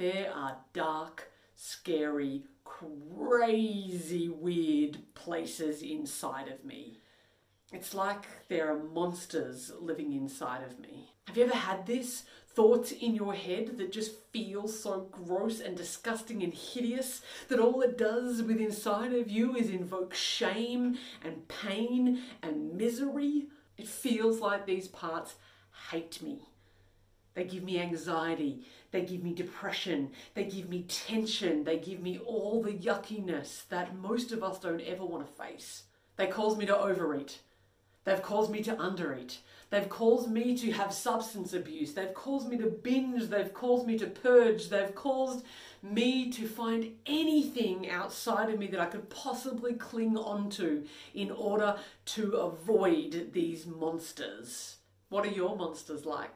There are dark, scary, crazy, weird places inside of me. It's like there are monsters living inside of me. Have you ever had this? Thoughts in your head that just feel so gross and disgusting and hideous that all it does within inside of you is invoke shame and pain and misery? It feels like these parts hate me. They give me anxiety. They give me depression. They give me tension. They give me all the yuckiness that most of us don't ever want to face. They cause me to overeat. They've caused me to undereat. They've caused me to have substance abuse. They've caused me to binge. They've caused me to purge. They've caused me to find anything outside of me that I could possibly cling onto in order to avoid these monsters. What are your monsters like?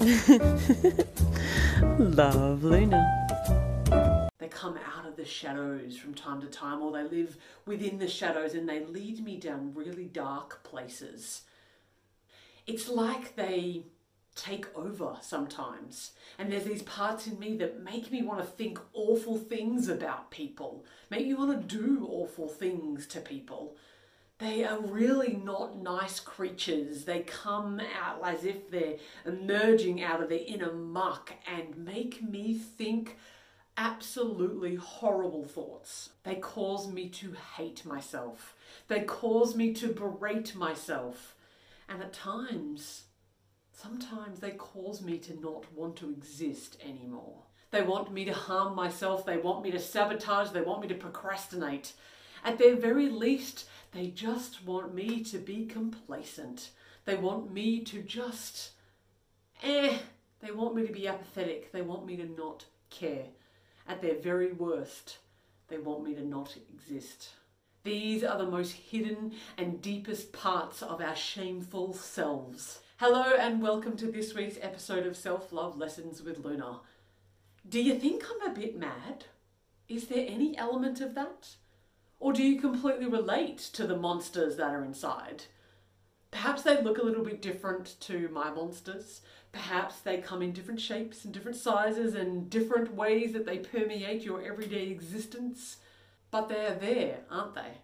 Love Luna. They come out of the shadows from time to time, or they live within the shadows and they lead me down really dark places. It's like they take over sometimes. And there's these parts in me that make me want to think awful things about people, make me want to do awful things to people. They are really not nice creatures. They come out as if they're emerging out of their inner muck and make me think absolutely horrible thoughts. They cause me to hate myself. They cause me to berate myself. And at times, sometimes they cause me to not want to exist anymore. They want me to harm myself. They want me to sabotage. They want me to procrastinate. At their very least, they just want me to be complacent. They want me to just, eh, they want me to be apathetic. They want me to not care. At their very worst, they want me to not exist. These are the most hidden and deepest parts of our shameful selves. Hello, and welcome to this week's episode of Self Love Lessons with Luna. Do you think I'm a bit mad? Is there any element of that? Or do you completely relate to the monsters that are inside? Perhaps they look a little bit different to my monsters. Perhaps they come in different shapes and different sizes and different ways that they permeate your everyday existence. But they're there, aren't they?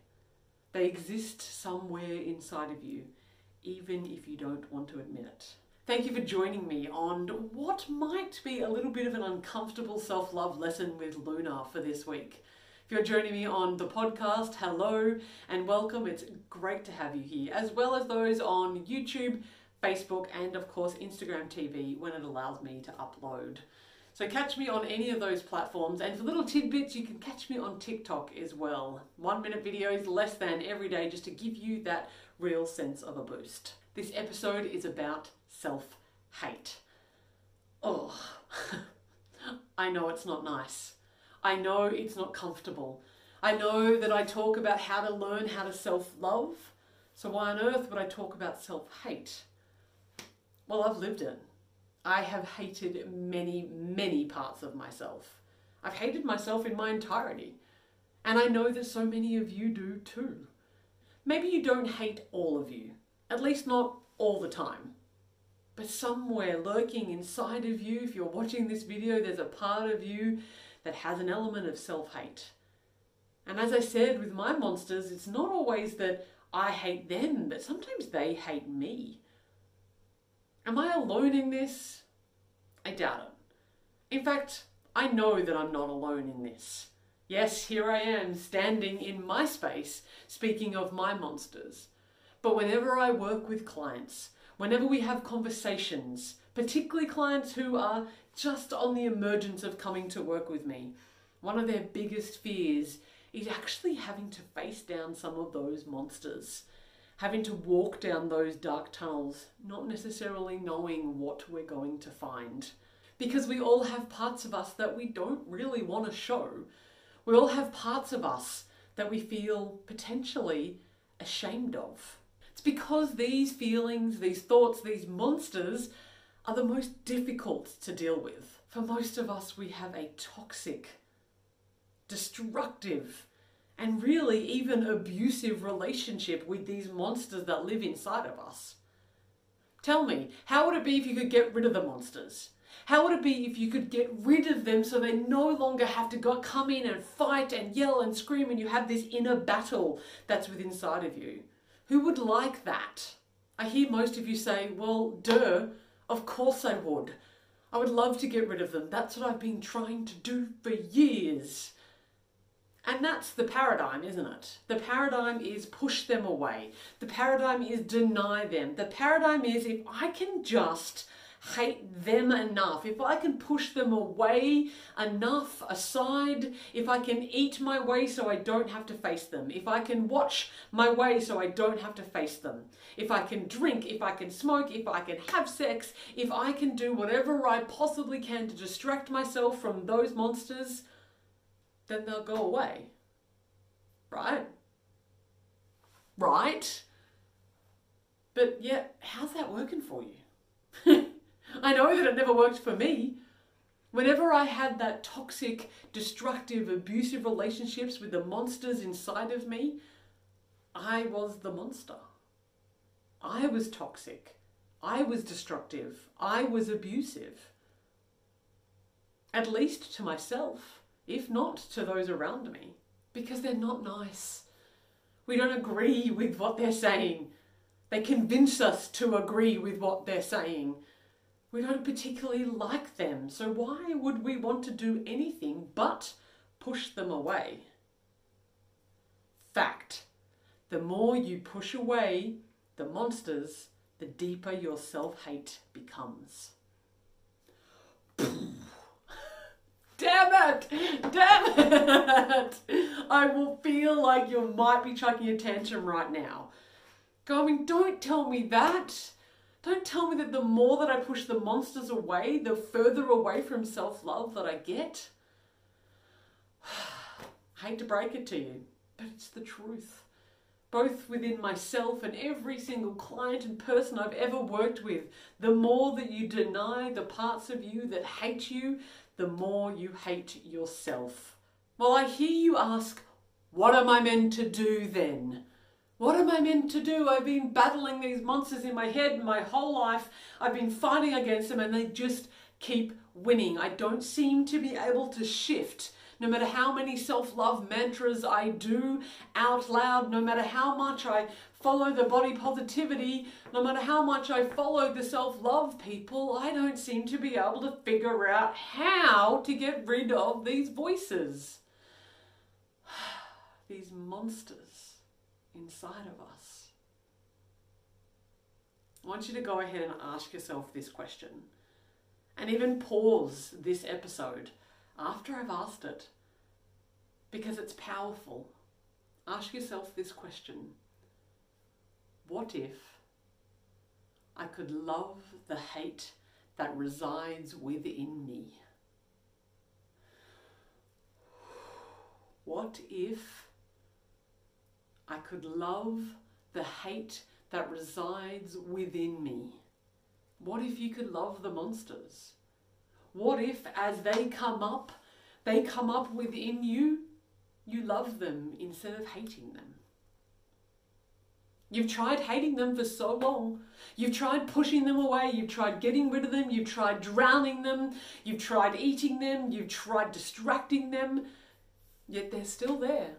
They exist somewhere inside of you, even if you don't want to admit it. Thank you for joining me on what might be a little bit of an uncomfortable self love lesson with Luna for this week. If you're joining me on the podcast, hello and welcome. It's great to have you here, as well as those on YouTube, Facebook, and of course Instagram TV when it allows me to upload. So catch me on any of those platforms, and for little tidbits, you can catch me on TikTok as well. One minute videos, less than every day, just to give you that real sense of a boost. This episode is about self hate. Oh, I know it's not nice. I know it's not comfortable. I know that I talk about how to learn how to self love. So, why on earth would I talk about self hate? Well, I've lived it. I have hated many, many parts of myself. I've hated myself in my entirety. And I know that so many of you do too. Maybe you don't hate all of you, at least not all the time. But somewhere lurking inside of you, if you're watching this video, there's a part of you that has an element of self hate. And as I said with my monsters, it's not always that I hate them, but sometimes they hate me. Am I alone in this? I doubt it. In fact, I know that I'm not alone in this. Yes, here I am, standing in my space, speaking of my monsters. But whenever I work with clients, whenever we have conversations, particularly clients who are just on the emergence of coming to work with me, one of their biggest fears is actually having to face down some of those monsters, having to walk down those dark tunnels, not necessarily knowing what we're going to find. Because we all have parts of us that we don't really want to show. We all have parts of us that we feel potentially ashamed of. It's because these feelings, these thoughts, these monsters are the most difficult to deal with. For most of us, we have a toxic, destructive, and really even abusive relationship with these monsters that live inside of us. Tell me, how would it be if you could get rid of the monsters? How would it be if you could get rid of them so they no longer have to go come in and fight and yell and scream and you have this inner battle that's within inside of you? Who would like that? I hear most of you say, well, duh, of course I would. I would love to get rid of them. That's what I've been trying to do for years. And that's the paradigm, isn't it? The paradigm is push them away. The paradigm is deny them. The paradigm is if I can just hate them enough, if I can push them away enough aside, if I can eat my way so I don't have to face them, if I can watch my way so I don't have to face them, if I can drink, if I can smoke, if I can have sex, if I can do whatever I possibly can to distract myself from those monsters, then they'll go away. Right? Right? But yet, how's that working for you? I know that it never worked for me. Whenever I had that toxic, destructive, abusive relationships with the monsters inside of me, I was the monster. I was toxic. I was destructive. I was abusive. At least to myself, if not to those around me, because they're not nice. We don't agree with what they're saying. They convince us to agree with what they're saying we don't particularly like them, so why would we want to do anything but push them away? Fact. The more you push away the monsters, the deeper your self hate becomes. Damn it! Damn it! I will feel like you might be chucking a tantrum right now. Going, don't tell me that. Don't tell me that the more that I push the monsters away, the further away from self love that I get. I hate to break it to you, but it's the truth. Both within myself and every single client and person I've ever worked with, the more that you deny the parts of you that hate you, the more you hate yourself. Well, I hear you ask, what am I meant to do then? What am I meant to do? I've been battling these monsters in my head my whole life. I've been fighting against them and they just keep winning. I don't seem to be able to shift. No matter how many self love mantras I do out loud, no matter how much I follow the body positivity, no matter how much I follow the self love people, I don't seem to be able to figure out how to get rid of these voices. these monsters inside of us. I want you to go ahead and ask yourself this question and even pause this episode after I've asked it because it's powerful. Ask yourself this question What if I could love the hate that resides within me? What if I could love the hate that resides within me? What if you could love the monsters? What if, as they come up, they come up within you, you love them instead of hating them? You've tried hating them for so long. You've tried pushing them away. You've tried getting rid of them. You've tried drowning them. You've tried eating them. You've tried distracting them. Yet they're still there.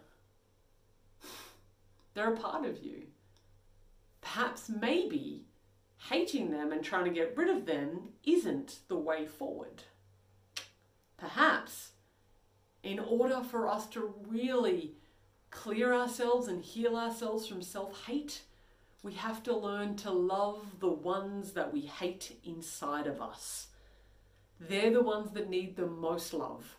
They're a part of you. Perhaps, maybe, hating them and trying to get rid of them isn't the way forward. Perhaps, in order for us to really clear ourselves and heal ourselves from self hate, we have to learn to love the ones that we hate inside of us. They're the ones that need the most love.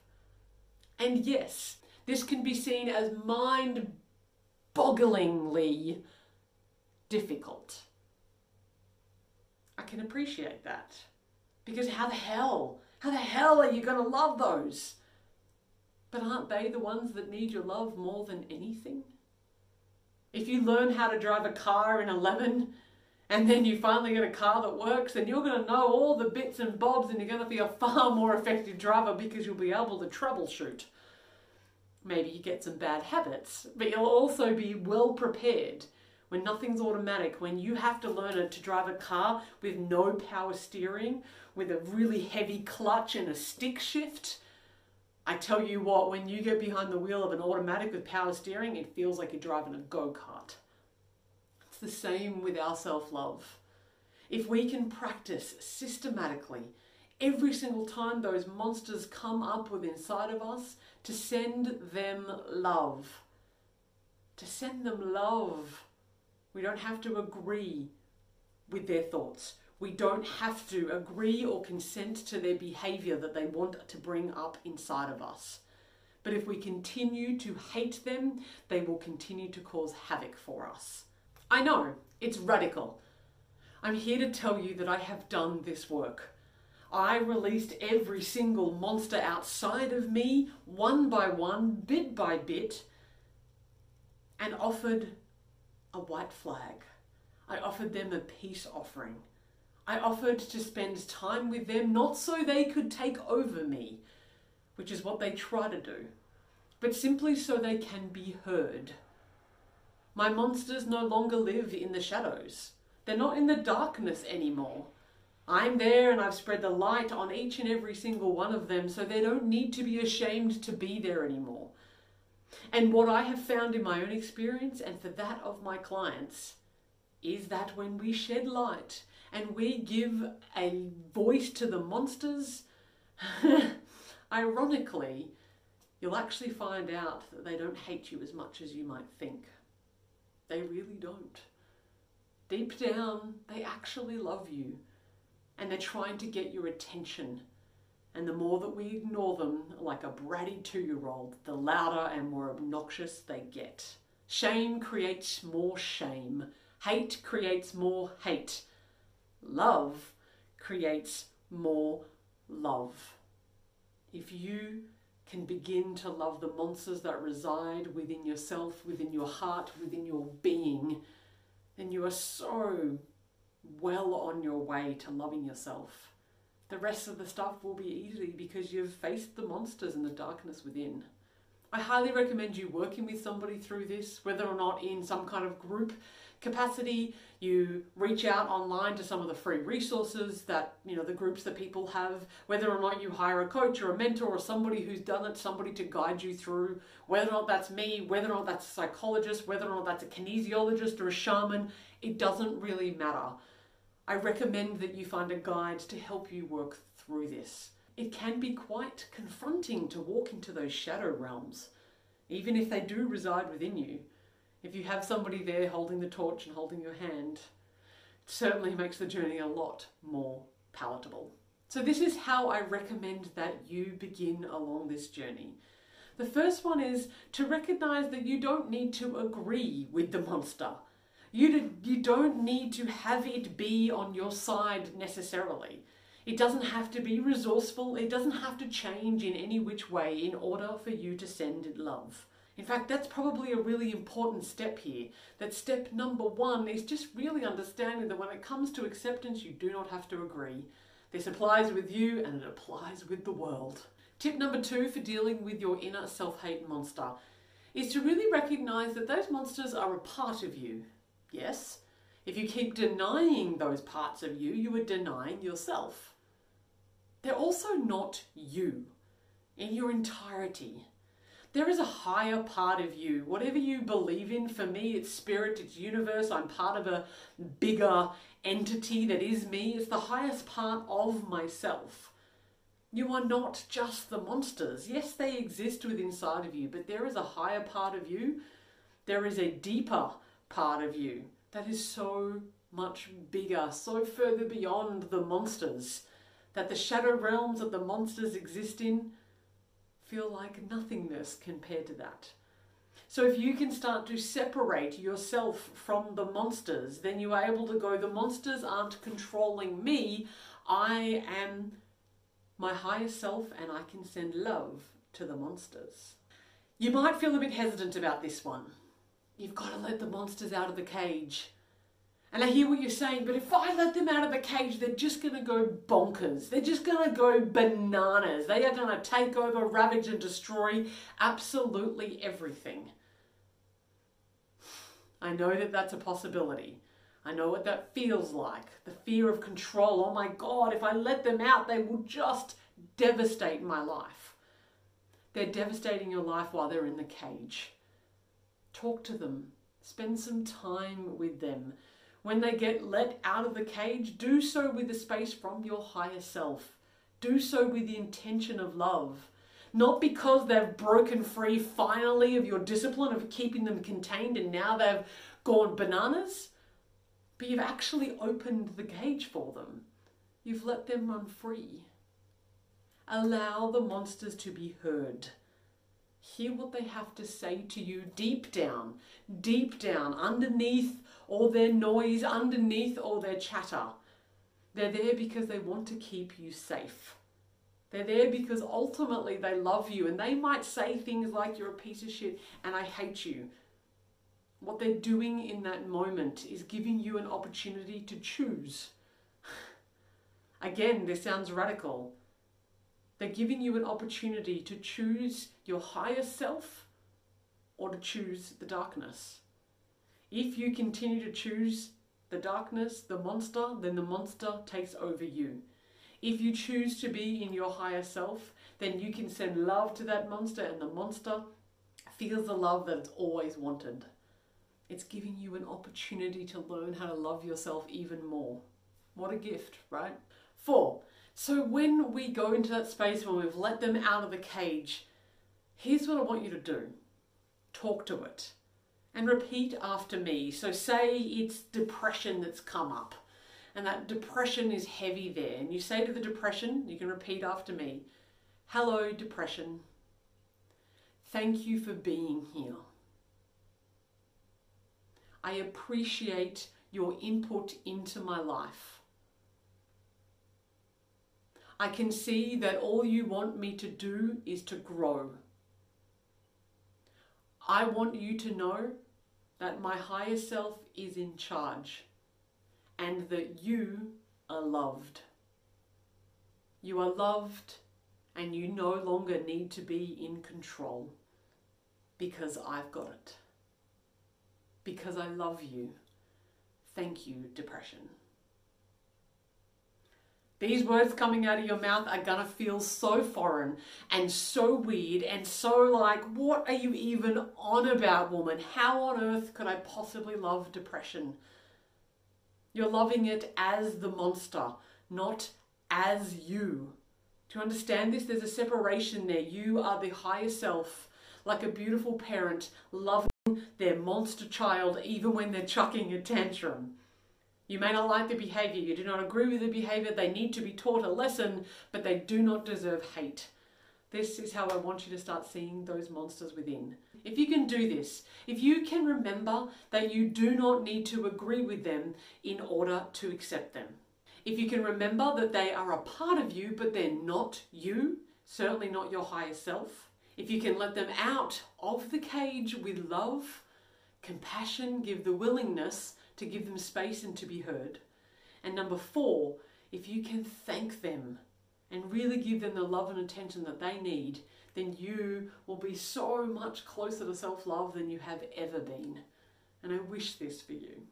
And yes, this can be seen as mind bogglingly difficult. I can appreciate that. Because how the hell, how the hell are you going to love those? But aren't they the ones that need your love more than anything? If you learn how to drive a car in 11 and then you finally get a car that works, then you're going to know all the bits and bobs and you're going to be a far more effective driver because you'll be able to troubleshoot maybe you get some bad habits, but you'll also be well prepared when nothing's automatic, when you have to learn it to drive a car with no power steering, with a really heavy clutch and a stick shift. I tell you what, when you get behind the wheel of an automatic with power steering, it feels like you're driving a go kart. It's the same with our self love. If we can practice systematically every single time those monsters come up with inside of us to send them love, to send them love we don't have to agree with their thoughts. We don't have to agree or consent to their behavior that they want to bring up inside of us. But if we continue to hate them, they will continue to cause havoc for us. I know, it's radical. I'm here to tell you that I have done this work. I released every single monster outside of me, one by one, bit by bit, and offered a white flag. I offered them a peace offering. I offered to spend time with them not so they could take over me, which is what they try to do, but simply so they can be heard. My monsters no longer live in the shadows. They're not in the darkness anymore. I'm there and I've spread the light on each and every single one of them so they don't need to be ashamed to be there anymore. And what I have found in my own experience and for that of my clients is that when we shed light and we give a voice to the monsters, ironically, you'll actually find out that they don't hate you as much as you might think. They really don't. Deep down, they actually love you and they're trying to get your attention and the more that we ignore them like a bratty two year old, the louder and more obnoxious they get. Shame creates more shame. Hate creates more hate. Love creates more love. If you can begin to love the monsters that reside within yourself, within your heart, within your being, then you are so well on your way to loving yourself the rest of the stuff will be easy because you've faced the monsters and the darkness within. I highly recommend you working with somebody through this, whether or not in some kind of group capacity, you reach out online to some of the free resources that, you know, the groups that people have, whether or not you hire a coach or a mentor or somebody who's done it, somebody to guide you through, whether or not that's me, whether or not that's a psychologist, whether or not that's a kinesiologist or a shaman, it doesn't really matter. I recommend that you find a guide to help you work through this. It can be quite confronting to walk into those shadow realms, even if they do reside within you. If you have somebody there holding the torch and holding your hand, it certainly makes the journey a lot more palatable. So, this is how I recommend that you begin along this journey. The first one is to recognize that you don't need to agree with the monster. You, you don't need to have it be on your side necessarily. It doesn't have to be resourceful, it doesn't have to change in any which way in order for you to send love. In fact, that's probably a really important step here. That step number one is just really understanding that when it comes to acceptance, you do not have to agree. This applies with you and it applies with the world. Tip number two for dealing with your inner self hate monster is to really recognize that those monsters are a part of you. Yes? If you keep denying those parts of you, you are denying yourself. They're also not you in your entirety. There is a higher part of you. Whatever you believe in, for me, it's spirit, it's universe. I'm part of a bigger entity that is me. It's the highest part of myself. You are not just the monsters. Yes, they exist within inside of you, but there is a higher part of you. There is a deeper part of you that is so much bigger, so further beyond the monsters, that the shadow realms that the monsters exist in feel like nothingness compared to that. So if you can start to separate yourself from the monsters, then you are able to go, the monsters aren't controlling me, I am my higher self and I can send love to the monsters. You might feel a bit hesitant about this one You've got to let the monsters out of the cage. And I hear what you're saying, but if I let them out of the cage, they're just going to go bonkers. They're just going to go bananas. They are going to take over, ravage, and destroy absolutely everything. I know that that's a possibility. I know what that feels like. The fear of control. Oh my God, if I let them out, they will just devastate my life. They're devastating your life while they're in the cage. Talk to them. Spend some time with them. When they get let out of the cage, do so with the space from your higher self. Do so with the intention of love. Not because they've broken free finally of your discipline of keeping them contained and now they've gone bananas, but you've actually opened the cage for them. You've let them run free. Allow the monsters to be heard. Hear what they have to say to you deep down, deep down, underneath all their noise, underneath all their chatter. They're there because they want to keep you safe. They're there because ultimately they love you and they might say things like, You're a piece of shit and I hate you. What they're doing in that moment is giving you an opportunity to choose. Again, this sounds radical. They're giving you an opportunity to choose your higher self or to choose the darkness. If you continue to choose the darkness, the monster, then the monster takes over you. If you choose to be in your higher self, then you can send love to that monster, and the monster feels the love that it's always wanted. It's giving you an opportunity to learn how to love yourself even more. What a gift, right? Four, so when we go into that space when we've let them out of the cage, here's what I want you to do talk to it and repeat after me. So, say it's depression that's come up and that depression is heavy there, and you say to the depression, you can repeat after me Hello, depression. Thank you for being here. I appreciate your input into my life. I can see that all you want me to do is to grow. I want you to know that my higher self is in charge and that you are loved. You are loved and you no longer need to be in control because I've got it. Because I love you. Thank you, depression. These words coming out of your mouth are gonna feel so foreign and so weird and so like, what are you even on about, woman? How on earth could I possibly love depression? You're loving it as the monster, not as you. To understand this, there's a separation there. You are the higher self, like a beautiful parent, loving their monster child even when they're chucking a tantrum. You may not like the behavior, you do not agree with the behavior, they need to be taught a lesson, but they do not deserve hate. This is how I want you to start seeing those monsters within. If you can do this, if you can remember that you do not need to agree with them in order to accept them, if you can remember that they are a part of you but they're not you, certainly not your higher self, if you can let them out of the cage with love, compassion, give the willingness to give them space and to be heard. And number four, if you can thank them and really give them the love and attention that they need, then you will be so much closer to self love than you have ever been. And I wish this for you.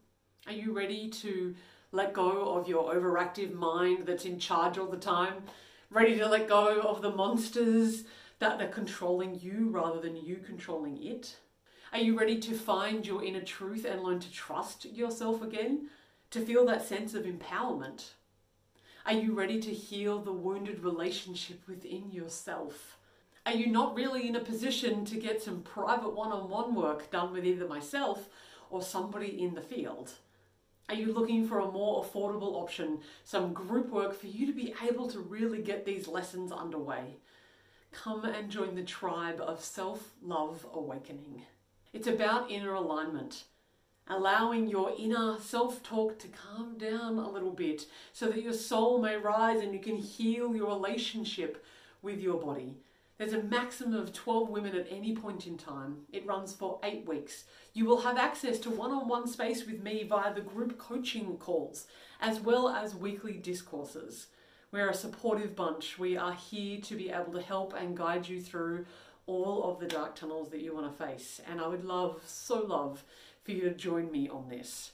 Are you ready to let go of your overactive mind that's in charge all the time? Ready to let go of the monsters that are controlling you rather than you controlling it? Are you ready to find your inner truth and learn to trust yourself again? To feel that sense of empowerment? Are you ready to heal the wounded relationship within yourself? Are you not really in a position to get some private one on one work done with either myself or somebody in the field? Are you looking for a more affordable option, some group work for you to be able to really get these lessons underway? Come and join the tribe of self love awakening. It's about inner alignment, allowing your inner self talk to calm down a little bit so that your soul may rise and you can heal your relationship with your body. There's a maximum of 12 women at any point in time. It runs for eight weeks. You will have access to one on one space with me via the group coaching calls, as well as weekly discourses. We're a supportive bunch. We are here to be able to help and guide you through all of the dark tunnels that you want to face. And I would love, so love, for you to join me on this.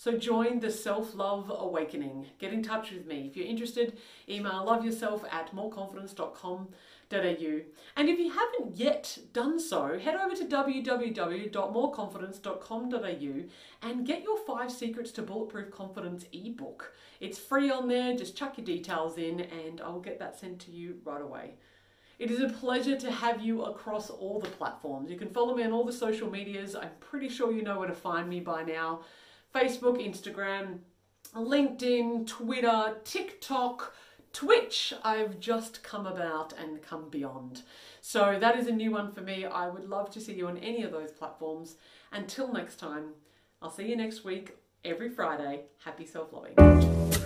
So join the self-love awakening. Get in touch with me. If you're interested, email loveyourself at moreconfidence.com.au. And if you haven't yet done so, head over to www.moreconfidence.com.au and get your five secrets to bulletproof confidence ebook. It's free on there. Just chuck your details in and I'll get that sent to you right away. It is a pleasure to have you across all the platforms. You can follow me on all the social medias. I'm pretty sure you know where to find me by now. Facebook, Instagram, LinkedIn, Twitter, TikTok, Twitch, I've just come about and come beyond. So that is a new one for me. I would love to see you on any of those platforms. Until next time, I'll see you next week, every Friday. Happy self loving.